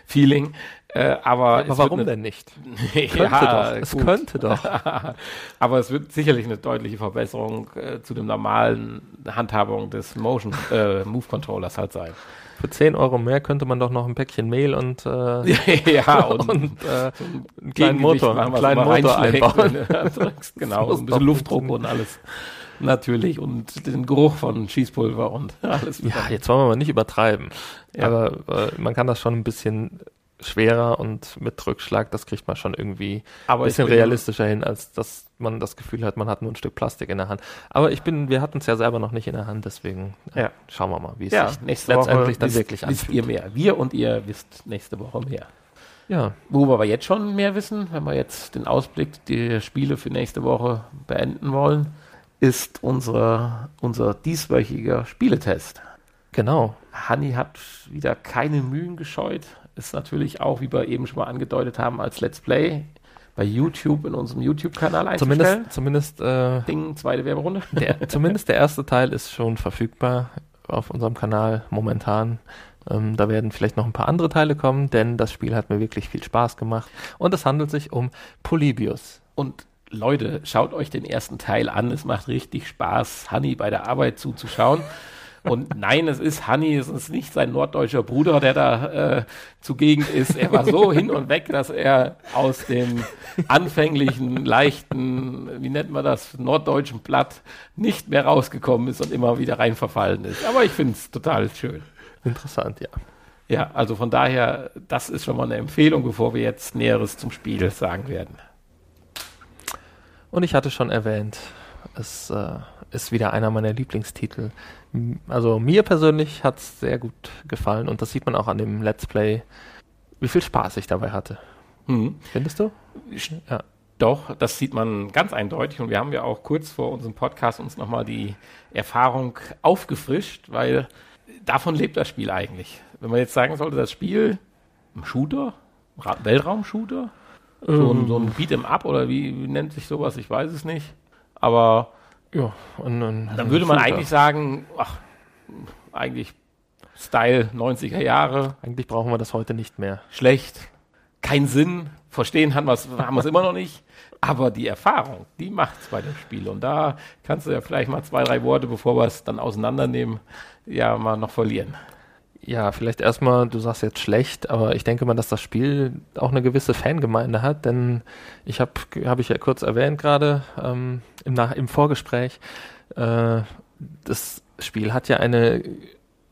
Feeling. Äh, aber, aber warum denn nicht? [LAUGHS] ja, doch. Es könnte doch. [LAUGHS] aber es wird sicherlich eine deutliche Verbesserung äh, zu dem normalen Handhabung des Motion äh, Move Controllers halt sein. Für 10 Euro mehr könnte man doch noch ein Päckchen Mehl und, äh, [LAUGHS] ja, und, und äh, einen kleinen Motor, machen, einen kleinen Motor einbauen. genau, ein bisschen Luftdruck und alles. Natürlich. Und den Geruch von Schießpulver und alles. Ja, jetzt wollen wir mal nicht übertreiben. Ja. Aber äh, man kann das schon ein bisschen schwerer und mit Rückschlag, das kriegt man schon irgendwie Aber ein bisschen realistischer hin, als dass man das Gefühl hat, man hat nur ein Stück Plastik in der Hand. Aber ich bin, wir hatten es ja selber noch nicht in der Hand, deswegen äh, ja. schauen wir mal, wie es ja, sich letztendlich Woche dann wisst, wirklich anfühlt. Wisst ihr mehr. Wir und ihr wisst nächste Woche mehr. Ja. Wo wir aber jetzt schon mehr wissen, wenn wir jetzt den Ausblick der Spiele für nächste Woche beenden wollen, ist unsere, unser dieswöchiger Spieletest. Genau. Hanni hat wieder keine Mühen gescheut, ist natürlich auch, wie wir eben schon mal angedeutet haben, als Let's Play bei YouTube in unserem YouTube-Kanal einzustellen. Zumindest, zumindest äh, Ding, zweite Werberunde. Der, zumindest der erste Teil ist schon verfügbar auf unserem Kanal momentan. Ähm, da werden vielleicht noch ein paar andere Teile kommen, denn das Spiel hat mir wirklich viel Spaß gemacht. Und es handelt sich um Polybius. Und Leute, schaut euch den ersten Teil an. Es macht richtig Spaß, Honey bei der Arbeit zuzuschauen. Und nein, es ist Hanni, es ist nicht sein norddeutscher Bruder, der da äh, zugegen ist. Er war so [LAUGHS] hin und weg, dass er aus dem anfänglichen, leichten, wie nennt man das, norddeutschen Blatt nicht mehr rausgekommen ist und immer wieder rein verfallen ist. Aber ich finde es total schön. Interessant, ja. Ja, also von daher, das ist schon mal eine Empfehlung, bevor wir jetzt Näheres zum Spiel sagen werden. Und ich hatte schon erwähnt, es äh, ist wieder einer meiner Lieblingstitel. Also mir persönlich hat es sehr gut gefallen und das sieht man auch an dem Let's Play, wie viel Spaß ich dabei hatte. Mhm. Findest du? Ja. Doch, das sieht man ganz eindeutig und wir haben ja auch kurz vor unserem Podcast uns nochmal die Erfahrung aufgefrischt, weil davon lebt das Spiel eigentlich. Wenn man jetzt sagen sollte, das Spiel, ein Shooter, Weltraum-Shooter, so, ein, so ein ähm. Beat'em Up oder wie, wie nennt sich sowas, ich weiß es nicht. Aber ja, und, und dann würde man eigentlich sagen, ach, eigentlich Style 90er Jahre. Eigentlich brauchen wir das heute nicht mehr. Schlecht, kein Sinn, verstehen haben wir es haben immer noch nicht. Aber die Erfahrung, die macht es bei dem Spiel. Und da kannst du ja vielleicht mal zwei, drei Worte, bevor wir es dann auseinandernehmen, ja mal noch verlieren. Ja, vielleicht erstmal, du sagst jetzt schlecht, aber ich denke mal, dass das Spiel auch eine gewisse Fangemeinde hat, denn ich habe, habe ich ja kurz erwähnt gerade ähm, im, Nach im Vorgespräch, äh, das Spiel hat ja eine,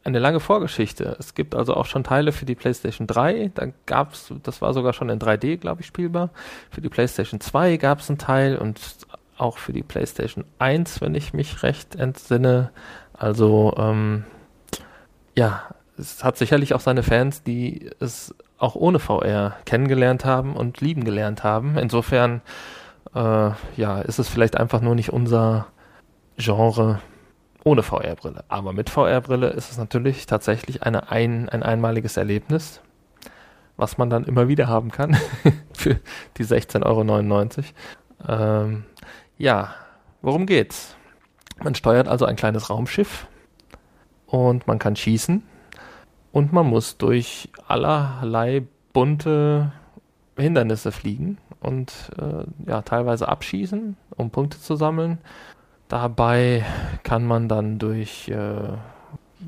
eine lange Vorgeschichte. Es gibt also auch schon Teile für die PlayStation 3, da gab's, das war sogar schon in 3D, glaube ich, spielbar. Für die PlayStation 2 gab es einen Teil und auch für die PlayStation 1, wenn ich mich recht entsinne. Also ähm, ja, es hat sicherlich auch seine Fans, die es auch ohne VR kennengelernt haben und lieben gelernt haben. Insofern, äh, ja, ist es vielleicht einfach nur nicht unser Genre ohne VR-Brille. Aber mit VR-Brille ist es natürlich tatsächlich eine ein, ein einmaliges Erlebnis, was man dann immer wieder haben kann [LAUGHS] für die 16,99 Euro. Ähm, ja, worum geht's? Man steuert also ein kleines Raumschiff und man kann schießen und man muss durch allerlei bunte Hindernisse fliegen und äh, ja, teilweise abschießen, um Punkte zu sammeln. Dabei kann man dann durch, äh,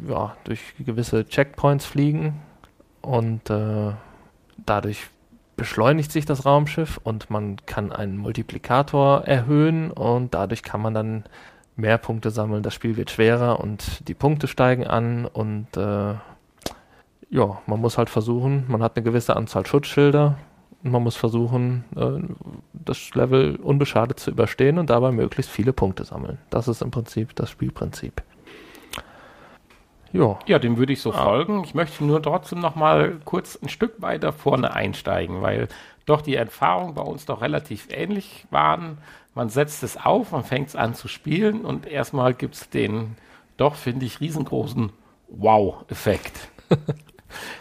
ja, durch gewisse Checkpoints fliegen und äh, dadurch beschleunigt sich das Raumschiff und man kann einen Multiplikator erhöhen und dadurch kann man dann mehr Punkte sammeln. Das Spiel wird schwerer und die Punkte steigen an und äh, ja, man muss halt versuchen, man hat eine gewisse Anzahl Schutzschilder und man muss versuchen, äh, das Level unbeschadet zu überstehen und dabei möglichst viele Punkte sammeln. Das ist im Prinzip das Spielprinzip. Ja. ja, dem würde ich so ah. folgen. Ich möchte nur trotzdem noch mal kurz ein Stück weiter vorne einsteigen, weil doch die Erfahrungen bei uns doch relativ ähnlich waren. Man setzt es auf, man fängt es an zu spielen und erstmal gibt es den doch, finde ich, riesengroßen Wow-Effekt. [LAUGHS]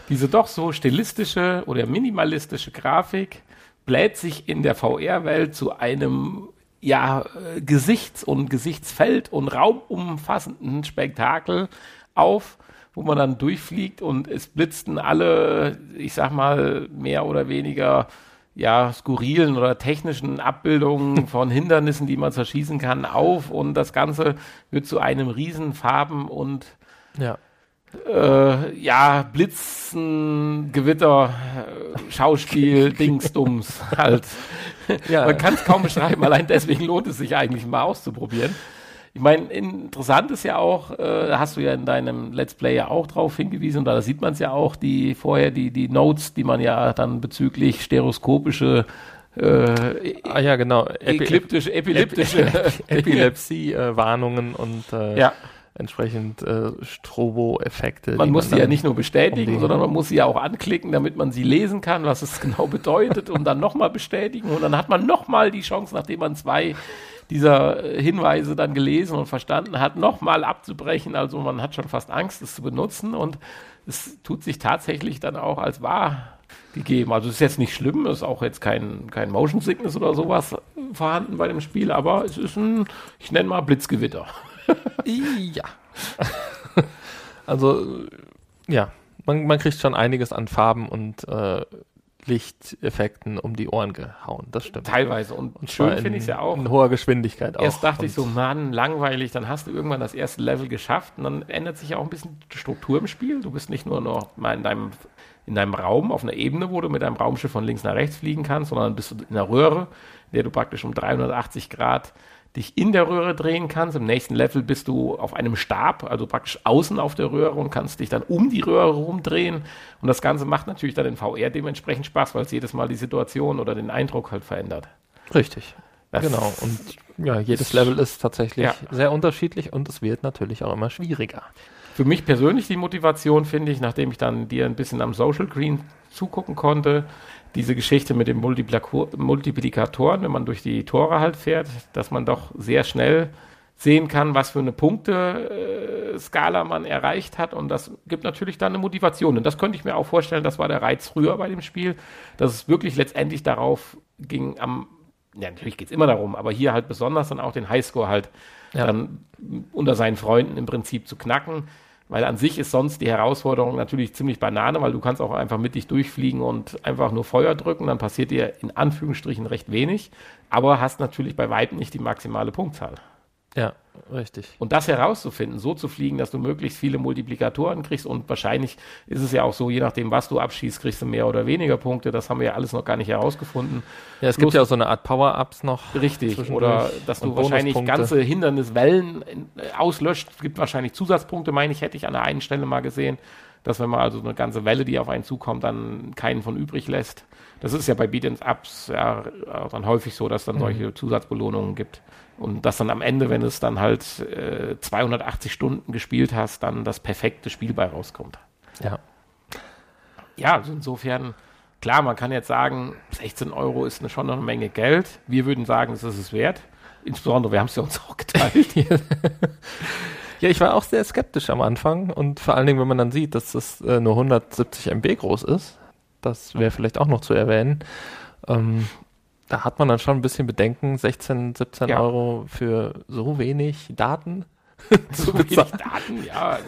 diese doch so stilistische oder minimalistische Grafik, bläht sich in der VR-Welt zu einem ja, Gesichts- und Gesichtsfeld- und raumumfassenden Spektakel auf, wo man dann durchfliegt und es blitzten alle, ich sag mal, mehr oder weniger ja, skurrilen oder technischen Abbildungen [LAUGHS] von Hindernissen, die man zerschießen kann, auf und das Ganze wird zu einem riesen Farben- und Ja. Äh, ja, Blitzen, Gewitter, äh, Schauspiel, [LAUGHS] Dingsdums halt. Ja. Man kann es kaum beschreiben, allein deswegen lohnt es sich eigentlich mal auszuprobieren. Ich meine, interessant ist ja auch, äh, da hast du ja in deinem Let's Play ja auch drauf hingewiesen, und da sieht man es ja auch, die vorher die, die Notes, die man ja dann bezüglich stereoskopische äh, Ah ja, genau. Epi ekliptische, epileptische [LAUGHS] Epilepsie-Warnungen und äh, ja, entsprechend äh, Strobo-Effekte. man die muss sie ja nicht nur bestätigen, umlegen. sondern man muss sie ja auch anklicken, damit man sie lesen kann, was es [LAUGHS] genau bedeutet und dann nochmal bestätigen und dann hat man nochmal die Chance, nachdem man zwei dieser äh, Hinweise dann gelesen und verstanden hat, nochmal abzubrechen. Also man hat schon fast Angst, es zu benutzen und es tut sich tatsächlich dann auch als wahr gegeben. Also es ist jetzt nicht schlimm, es ist auch jetzt kein, kein Motion Sickness oder sowas vorhanden bei dem Spiel, aber es ist ein, ich nenne mal Blitzgewitter. Ja. [LAUGHS] also, ja, man, man kriegt schon einiges an Farben und äh, Lichteffekten um die Ohren gehauen. Das stimmt. Teilweise. Und, Und schön in- finde ich es ja auch. In hoher Geschwindigkeit auch. Erst dachte ich so, Und- Mann, langweilig, dann hast du irgendwann das erste Level geschafft und dann ändert sich ja auch ein bisschen die Struktur im Spiel. Du bist nicht nur noch mal in deinem, in deinem Raum auf einer Ebene, wo du mit deinem Raumschiff von links nach rechts fliegen kannst, sondern bist du in einer Röhre, in der du praktisch um 380 Grad dich in der Röhre drehen kannst. Im nächsten Level bist du auf einem Stab, also praktisch außen auf der Röhre und kannst dich dann um die Röhre rumdrehen. Und das Ganze macht natürlich dann in VR dementsprechend Spaß, weil es jedes Mal die Situation oder den Eindruck halt verändert. Richtig. Das- genau. Und ja, jedes Level ist tatsächlich Ja. sehr unterschiedlich und es wird natürlich auch immer schwieriger. Für mich persönlich die Motivation finde ich, nachdem ich dann dir ein bisschen am Social Green zugucken konnte, diese Geschichte mit den Multiplikatoren, wenn man durch die Tore halt fährt, dass man doch sehr schnell sehen kann, was für eine Punkte-Skala man erreicht hat. Und das gibt natürlich dann eine Motivation. Und das könnte ich mir auch vorstellen, das war der Reiz früher bei dem Spiel, dass es wirklich letztendlich darauf ging, am, ja, natürlich geht es immer darum, aber hier halt besonders dann auch den Highscore halt Ja. dann unter seinen Freunden im Prinzip zu knacken. Weil an sich ist sonst die Herausforderung natürlich ziemlich Banane, weil du kannst auch einfach mit dich durchfliegen und einfach nur Feuer drücken, dann passiert dir in Anführungsstrichen recht wenig, aber hast natürlich bei weitem nicht die maximale Punktzahl. Ja, richtig. Und das herauszufinden, so zu fliegen, dass du möglichst viele Multiplikatoren kriegst und wahrscheinlich ist es ja auch so, je nachdem, was du abschießt, kriegst du mehr oder weniger Punkte. Das haben wir ja alles noch gar nicht herausgefunden. Ja, es Bloß- gibt ja auch so eine Art Power-Ups noch. Richtig. Oder dass du wahrscheinlich ganze Hinderniswellen in- äh, auslöscht. Es gibt wahrscheinlich Zusatzpunkte, meine ich, hätte ich an der einen Stelle mal gesehen, dass wenn man also eine ganze Welle, die auf einen zukommt, dann keinen von übrig lässt. Das ist ja bei Beat'em Ups ja dann häufig so, dass dann Mhm. solche Zusatzbelohnungen gibt. Und dass dann am Ende, wenn es dann halt äh, 280 Stunden gespielt hast, dann das perfekte Spiel bei rauskommt. Ja. Ja, also insofern, klar, man kann jetzt sagen, 16 Euro ist eine, schon noch eine Menge Geld. Wir würden sagen, es ist es wert. Insbesondere, wir haben es ja uns auch geteilt. [LAUGHS] Ja, ich war auch sehr skeptisch am Anfang und vor allen Dingen, wenn man dann sieht, dass das äh, nur 170 MB groß ist, das wäre vielleicht auch noch zu erwähnen, ähm, da hat man dann schon ein bisschen Bedenken, 16, 17 Ja. Euro für so wenig Daten [LAUGHS] so wenig. Daten, ja.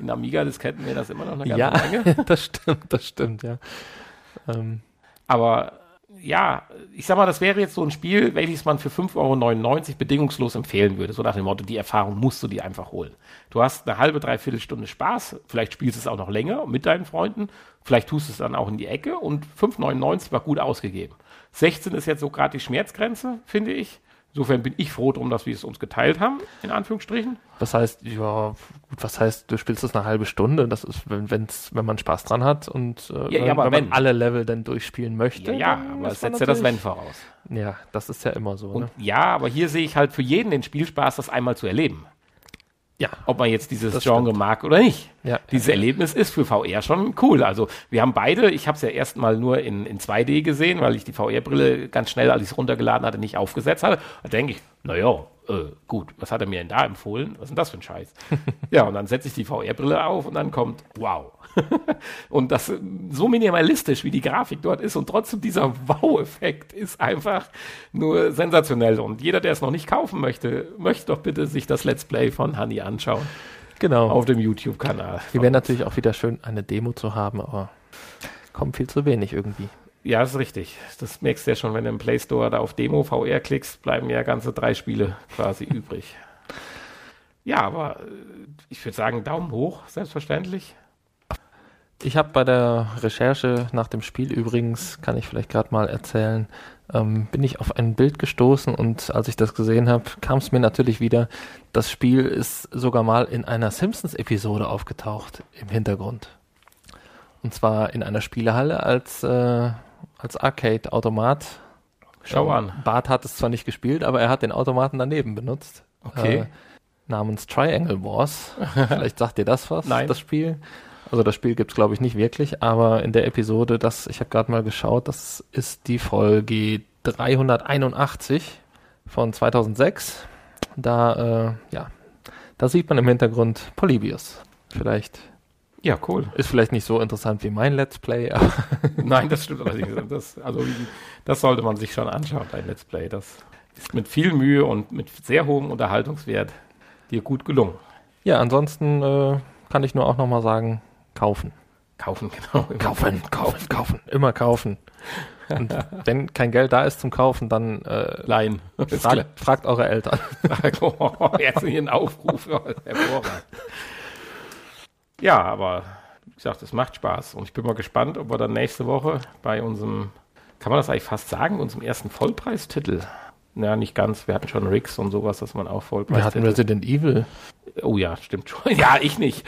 In, Amiga-Disketten wäre das immer noch eine ganze Ja, Menge. [LAUGHS] das stimmt, das stimmt, ja. Ähm, Aber ja, ich sag mal, das wäre jetzt so ein Spiel, welches man für 5,99 Euro bedingungslos empfehlen würde. So nach dem Motto, die Erfahrung musst du dir einfach holen. Du hast eine halbe, dreiviertel Stunde Spaß, vielleicht spielst du es auch noch länger mit deinen Freunden, vielleicht tust du es dann auch in die Ecke und 5,99 war gut ausgegeben. 16 ist jetzt so gerade die Schmerzgrenze, finde ich. Insofern bin ich froh drum, dass wir es uns geteilt haben, in Anführungsstrichen. was heißt, ja, gut, was heißt, du spielst das eine halbe Stunde, das ist, wenn, wenn's, wenn man Spaß dran hat und äh, Ja, ja, wenn, wenn wenn. man alle Level dann durchspielen möchte. Ja, ja aber es setzt ja das Wenn voraus. Ja, das ist ja immer so, Und ne? ja, aber hier sehe ich halt für jeden den Spielspaß, das einmal zu erleben. Ja, Ob man jetzt dieses Genre stimmt. mag oder nicht. ja. Dieses Erlebnis ist für VR schon cool. Also wir haben beide, ich habe es ja erstmal nur in, in 2D gesehen, weil ich die VR-Brille ganz schnell, als ich es runtergeladen hatte, nicht aufgesetzt hatte. Da denke ich, naja, äh, gut, was hat er mir denn da empfohlen? Was ist denn das für ein Scheiß? [LAUGHS] ja, und dann setze ich die VR-Brille auf und dann kommt, wow. [LAUGHS] und das so minimalistisch, wie die Grafik dort ist und trotzdem dieser Wow-Effekt ist einfach nur sensationell. Und jeder, der es noch nicht kaufen möchte, möchte doch bitte sich das Let's Play von Honey anschauen. Genau. Auf dem YouTube-Kanal. Wir wären natürlich auch wieder schön, eine Demo zu haben, aber kommt viel zu wenig irgendwie. Ja, das ist richtig. Das merkst du ja schon, wenn du im Play Store da auf Demo VR klickst, bleiben ja ganze drei Spiele quasi [LAUGHS] übrig. Ja, aber äh, ich würde sagen, Daumen hoch, selbstverständlich. Ich habe bei der Recherche nach dem Spiel übrigens, kann ich vielleicht gerade mal erzählen, ähm, bin ich auf ein Bild gestoßen und als ich das gesehen habe, kam es mir natürlich wieder, das Spiel ist sogar mal in einer Simpsons-Episode aufgetaucht im Hintergrund. Und zwar in einer Spielehalle als, äh, als Arcade-Automat. Schau an. Bart hat es zwar nicht gespielt, aber er hat den Automaten daneben benutzt. Okay. Äh, namens Triangle Wars. [LAUGHS] Vielleicht sagt dir das was, Nein. das Spiel. Also das Spiel gibt's glaube ich nicht wirklich, aber in der Episode, das ich habe gerade mal geschaut, das ist die Folge 381 von 2006. Da äh, ja, da sieht man im Hintergrund Polybius. Vielleicht Ja, cool. ist vielleicht nicht so interessant wie mein Let's Play, aber [LAUGHS] Nein, das stimmt allerdings. Das, also, das sollte man sich schon anschauen, dein Let's Play. Das ist mit viel Mühe und mit sehr hohem Unterhaltungswert dir gut gelungen. ja, ansonsten äh, kann ich nur auch noch mal sagen, kaufen. Kaufen, [LAUGHS] genau. Kaufen, kaufen, kaufen, immer kaufen. Und [LAUGHS] wenn kein Geld da ist zum Kaufen, dann äh, Leihen. Ist fragt, eure Eltern. [LAUGHS] Oh, jetzt hier ein Aufruf. Hervorragend. Ja, aber wie gesagt, es macht Spaß. Und ich bin mal gespannt, ob wir dann nächste Woche bei unserem, kann man das eigentlich fast sagen, unserem ersten Vollpreistitel. Ja, nicht ganz. Wir hatten schon Rigs und sowas, dass man auch Wir hatten Vollpreistitel. Resident Evil, oh ja, stimmt schon. Ja, ich nicht.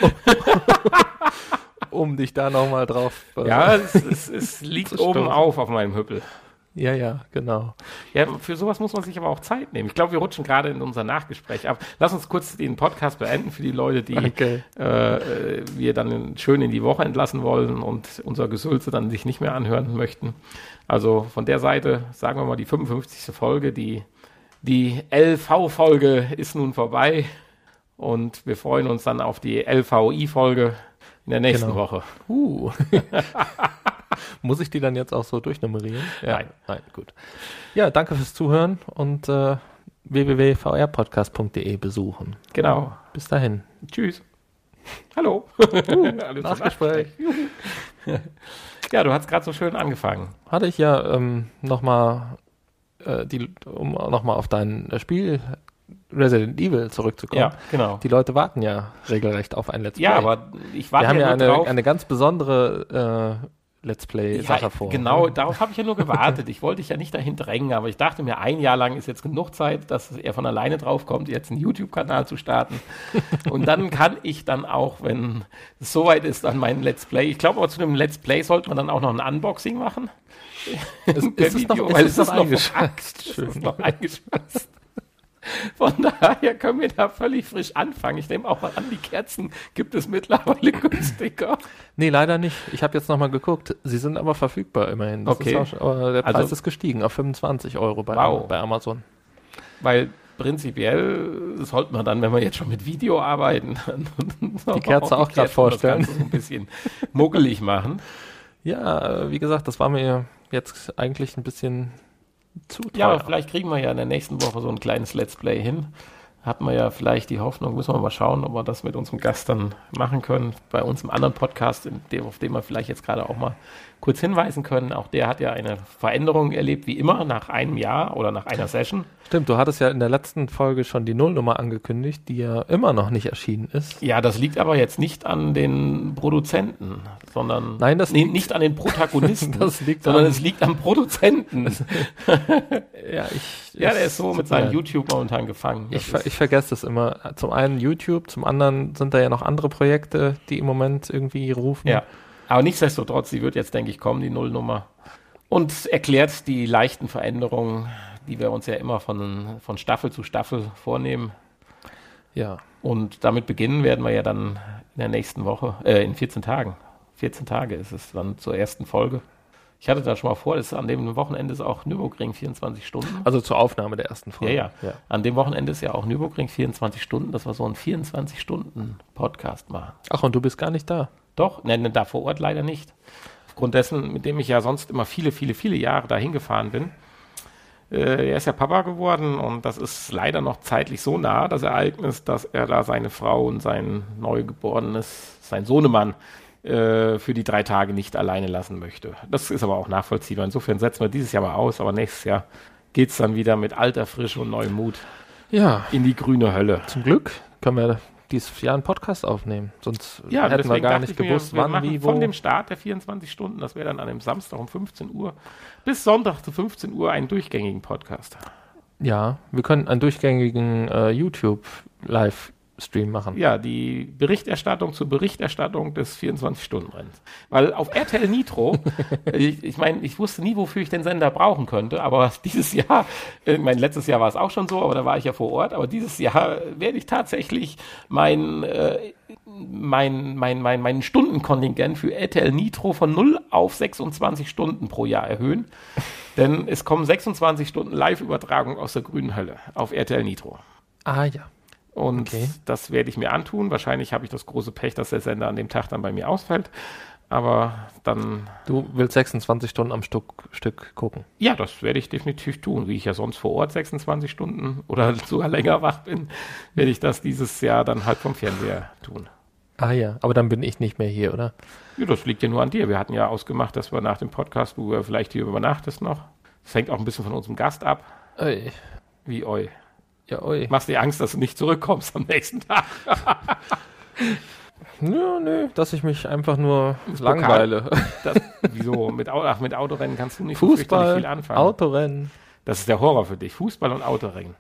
Um dich da nochmal drauf. äh, Ja, es, es, es [LAUGHS] liegt oben auf auf meinem Hüppel. ja, ja, genau. Ja, für sowas muss man sich aber auch Zeit nehmen. Ich glaube, wir rutschen gerade in unser Nachgespräch ab. Lass uns kurz den Podcast beenden für die Leute, die Okay. äh, äh, wir dann schön in die Woche entlassen wollen und unser Gesülze dann sich nicht mehr anhören möchten. Also von der Seite, sagen wir mal, die 55. Folge, die, die LV-Folge ist nun vorbei und wir freuen uns dann auf die LVI-Folge in der nächsten Genau. Woche. Uh. [LAUGHS] Muss ich die dann jetzt auch so durchnummerieren? Ja. Nein. Nein, gut. Ja, danke fürs Zuhören und äh, www.vrpodcast.de besuchen. Genau. Bis dahin. Tschüss. Hallo. [LAUGHS] [LAUGHS] Alles zum Nachgespräch. Ja, du hast gerade so schön angefangen. Hatte ich ja ähm, nochmal, äh, die, um nochmal auf dein Spiel Resident Evil zurückzukommen. Ja, genau. Die Leute warten ja regelrecht auf ein Let's Play. Ja, aber ich warte wir haben ja nur eine, drauf. eine ganz besondere äh, Let's Play-Sache ja, vor. Genau, darauf habe ich ja nur gewartet. Ich wollte dich ja nicht dahin drängen, aber ich dachte mir, ein Jahr lang ist jetzt genug Zeit, dass er von alleine drauf kommt, jetzt einen YouTube-Kanal zu starten. Und dann kann ich dann auch, wenn es soweit ist, dann mein Let's Play. Ich glaube aber zu einem Let's Play sollte man dann auch noch ein Unboxing machen. Ist, ist es noch, ist weil es noch verpackt. [LAUGHS] Es ist noch eingeschweißt. [LAUGHS] Von daher können wir da völlig frisch anfangen. Ich nehme auch mal an, die Kerzen gibt es mittlerweile [LAUGHS] günstiger. Nee, leider nicht. Ich habe jetzt nochmal geguckt. Sie sind aber verfügbar immerhin. Das Okay. Schon- aber der Preis Also- ist gestiegen auf 25 Euro bei, Wow. bei Amazon. Weil prinzipiell sollte man dann, wenn wir jetzt schon mit Video arbeiten, [LAUGHS] Die Kerze auch Kerzen vorstellen. Das Ganze so ein bisschen muggelig machen. Ja, äh, wie gesagt, das war mir jetzt eigentlich ein bisschen zu teuer. Ja, aber vielleicht kriegen wir ja in der nächsten Woche so ein kleines Let's Play hin. Hat man ja vielleicht die Hoffnung, müssen wir mal schauen, ob wir das mit unserem Gast dann machen können. Bei uns im anderen Podcast, dem, auf den wir vielleicht jetzt gerade auch mal kurz hinweisen können. Auch der hat ja eine Veränderung erlebt, wie immer, nach einem Jahr oder nach einer Session. Stimmt, du hattest ja in der letzten Folge schon die Nullnummer angekündigt, die ja immer noch nicht erschienen ist. Ja, das liegt aber jetzt nicht an den Produzenten, sondern Nein, das nee, liegt- nicht an den Protagonisten, [LAUGHS] Das liegt sondern es liegt am Produzenten. [LAUGHS] Ja, ich, ja, der ist so mit seinem. YouTube momentan gefangen. Ich, ver ich vergesse das immer. Zum einen YouTube, zum anderen sind da ja noch andere Projekte, die im Moment irgendwie rufen. ja, aber nichtsdestotrotz, sie wird jetzt, denke ich, kommen, die Nullnummer. Und erklärt die leichten Veränderungen, die wir uns ja immer von, von Staffel zu Staffel vornehmen. ja. Und damit beginnen werden wir ja dann in der nächsten Woche, äh, in 14 Tagen. 14 Tage ist es dann zur ersten Folge. Ich hatte da schon mal vor, dass an dem Wochenende ist auch Nürburgring 24 Stunden. Also zur Aufnahme der ersten Folge. Ja, ja. An dem Wochenende ist ja auch Nürburgring 24 Stunden, dass wir so einen 24-Stunden-Podcast machen. Ach, und du bist gar nicht da. Doch, nein, da vor Ort leider nicht. Aufgrund dessen, mit dem ich ja sonst immer viele, viele, viele Jahre dahin gefahren bin. Äh, er ist ja Papa geworden und das ist leider noch zeitlich so nah, das Ereignis, dass er da seine Frau und sein Neugeborenes, sein Sohnemann, äh, für die drei Tage nicht alleine lassen möchte. Das ist aber auch nachvollziehbar. Insofern setzen wir dieses Jahr mal aus, aber nächstes Jahr geht es dann wieder mit alter Frische und neuem Mut Ja, in die grüne Hölle. zum Glück können wir dieses Jahr einen Podcast aufnehmen. Sonst Ja, hätten wir gar nicht ich mir, gewusst, wir wann, wie, wo. von dem Start der 24 Stunden, das wäre dann an einem Samstag um 15 Uhr, bis Sonntag zu 15 Uhr einen durchgängigen Podcast. ja, wir können einen durchgängigen äh, YouTube-Livestream machen. Ja, die Berichterstattung zur Berichterstattung des 24-Stunden-Rennens. Weil auf RTL Nitro, [LAUGHS] ich, ich meine, ich wusste nie, wofür ich den Sender brauchen könnte, aber [LAUGHS] dieses Jahr, äh, mein letztes Jahr war es auch schon so, aber da war ich ja vor Ort, aber dieses Jahr werde ich tatsächlich mein, äh, mein, mein, mein, mein Stundenkontingent für RTL Nitro von 0 auf 26 Stunden pro Jahr erhöhen. [LAUGHS] Denn es kommen 26 Stunden Live-Übertragung aus der grünen Hölle auf RTL Nitro. Ah ja. Und Okay. das werde ich mir antun. Wahrscheinlich habe ich das große Pech, dass der Sender an dem Tag dann bei mir ausfällt. Aber dann, Du willst 26 Stunden am Stück, Stück gucken. ja, das werde ich definitiv tun. Wie ich ja sonst vor Ort 26 Stunden oder [LAUGHS] sogar länger wach bin, werde ich das dieses Jahr dann halt vom Fernseher tun. Ah ja, aber dann bin ich nicht mehr hier, oder? Ja, das liegt ja nur an dir. Wir hatten ja ausgemacht, dass wir nach dem Podcast, wo wir vielleicht hier übernachtest noch. Das hängt auch ein bisschen von unserem Gast ab. Ey. Wie oi. Ja, oi. Machst dir Angst, dass du nicht zurückkommst am nächsten [LAUGHS] Tag? Nö, nö, dass ich mich einfach nur Das langweile. Das, wieso? Mit, ach, mit Autorennen kannst du nicht Fußball, viel anfangen. Autorennen. Das ist der Horror für dich. Fußball und Autorennen.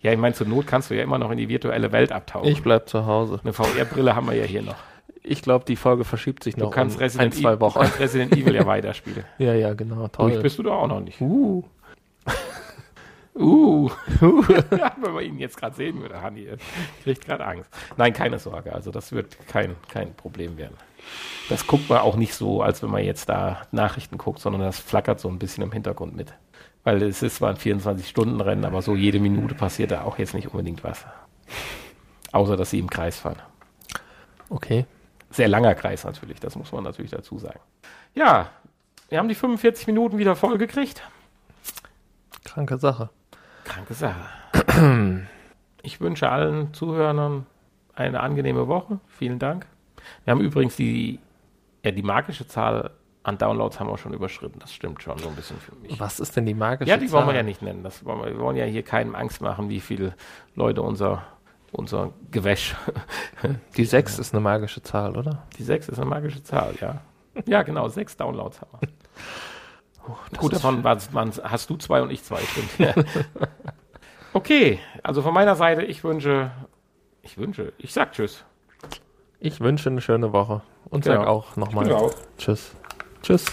Ja, ich meine, zur Not kannst du ja immer noch in die virtuelle Welt abtauchen. Ich bleib zu Hause. Eine VR-Brille haben wir ja hier noch. Ich glaube, die Folge verschiebt sich Du noch kannst, um ein, Resident zwei Evil, du Wochen. kannst Resident Evil ja [LAUGHS] weiterspielen. Ja, ja, genau. Toll. bist du da auch noch nicht. Uh. Uh. ja, [LAUGHS] wenn man ihn jetzt gerade sehen würde, Hanni, kriegt gerade Angst. Nein, keine Sorge. Also das wird kein, kein Problem werden. Das guckt man auch nicht so, als wenn man jetzt da Nachrichten guckt, sondern das flackert so ein bisschen im Hintergrund mit. Weil es ist zwar ein 24-Stunden-Rennen, aber so jede Minute passiert da auch jetzt nicht unbedingt was. Außer, dass sie im Kreis fahren. Okay. Sehr langer Kreis natürlich, das muss man natürlich dazu sagen. Ja, wir haben die 45 Minuten wieder voll gekriegt. Kranke Sache. Kranke Sache. Ich wünsche allen Zuhörern eine angenehme Woche. Vielen Dank. Wir haben übrigens die, ja, die magische Zahl an Downloads haben wir schon überschritten. Das stimmt schon so ein bisschen für mich. Was ist denn die magische Ja, die wollen wir Zahl? ja nicht nennen. Das wollen wir, wir wollen ja hier keinem Angst machen, wie viele Leute unser, unser Gewäsch. [LAUGHS] Die 6 ist eine magische Zahl, oder? Die 6 ist eine magische Zahl, ja. Ja, genau, sechs Downloads haben wir. [LAUGHS] Das Gut, davon hast du zwei und ich zwei, stimmt. [LAUGHS] okay, also von meiner Seite, ich wünsche, ich wünsche, ich sag Tschüss. Ich wünsche eine schöne Woche und Genau. sag auch nochmal. Tschüss. Tschüss.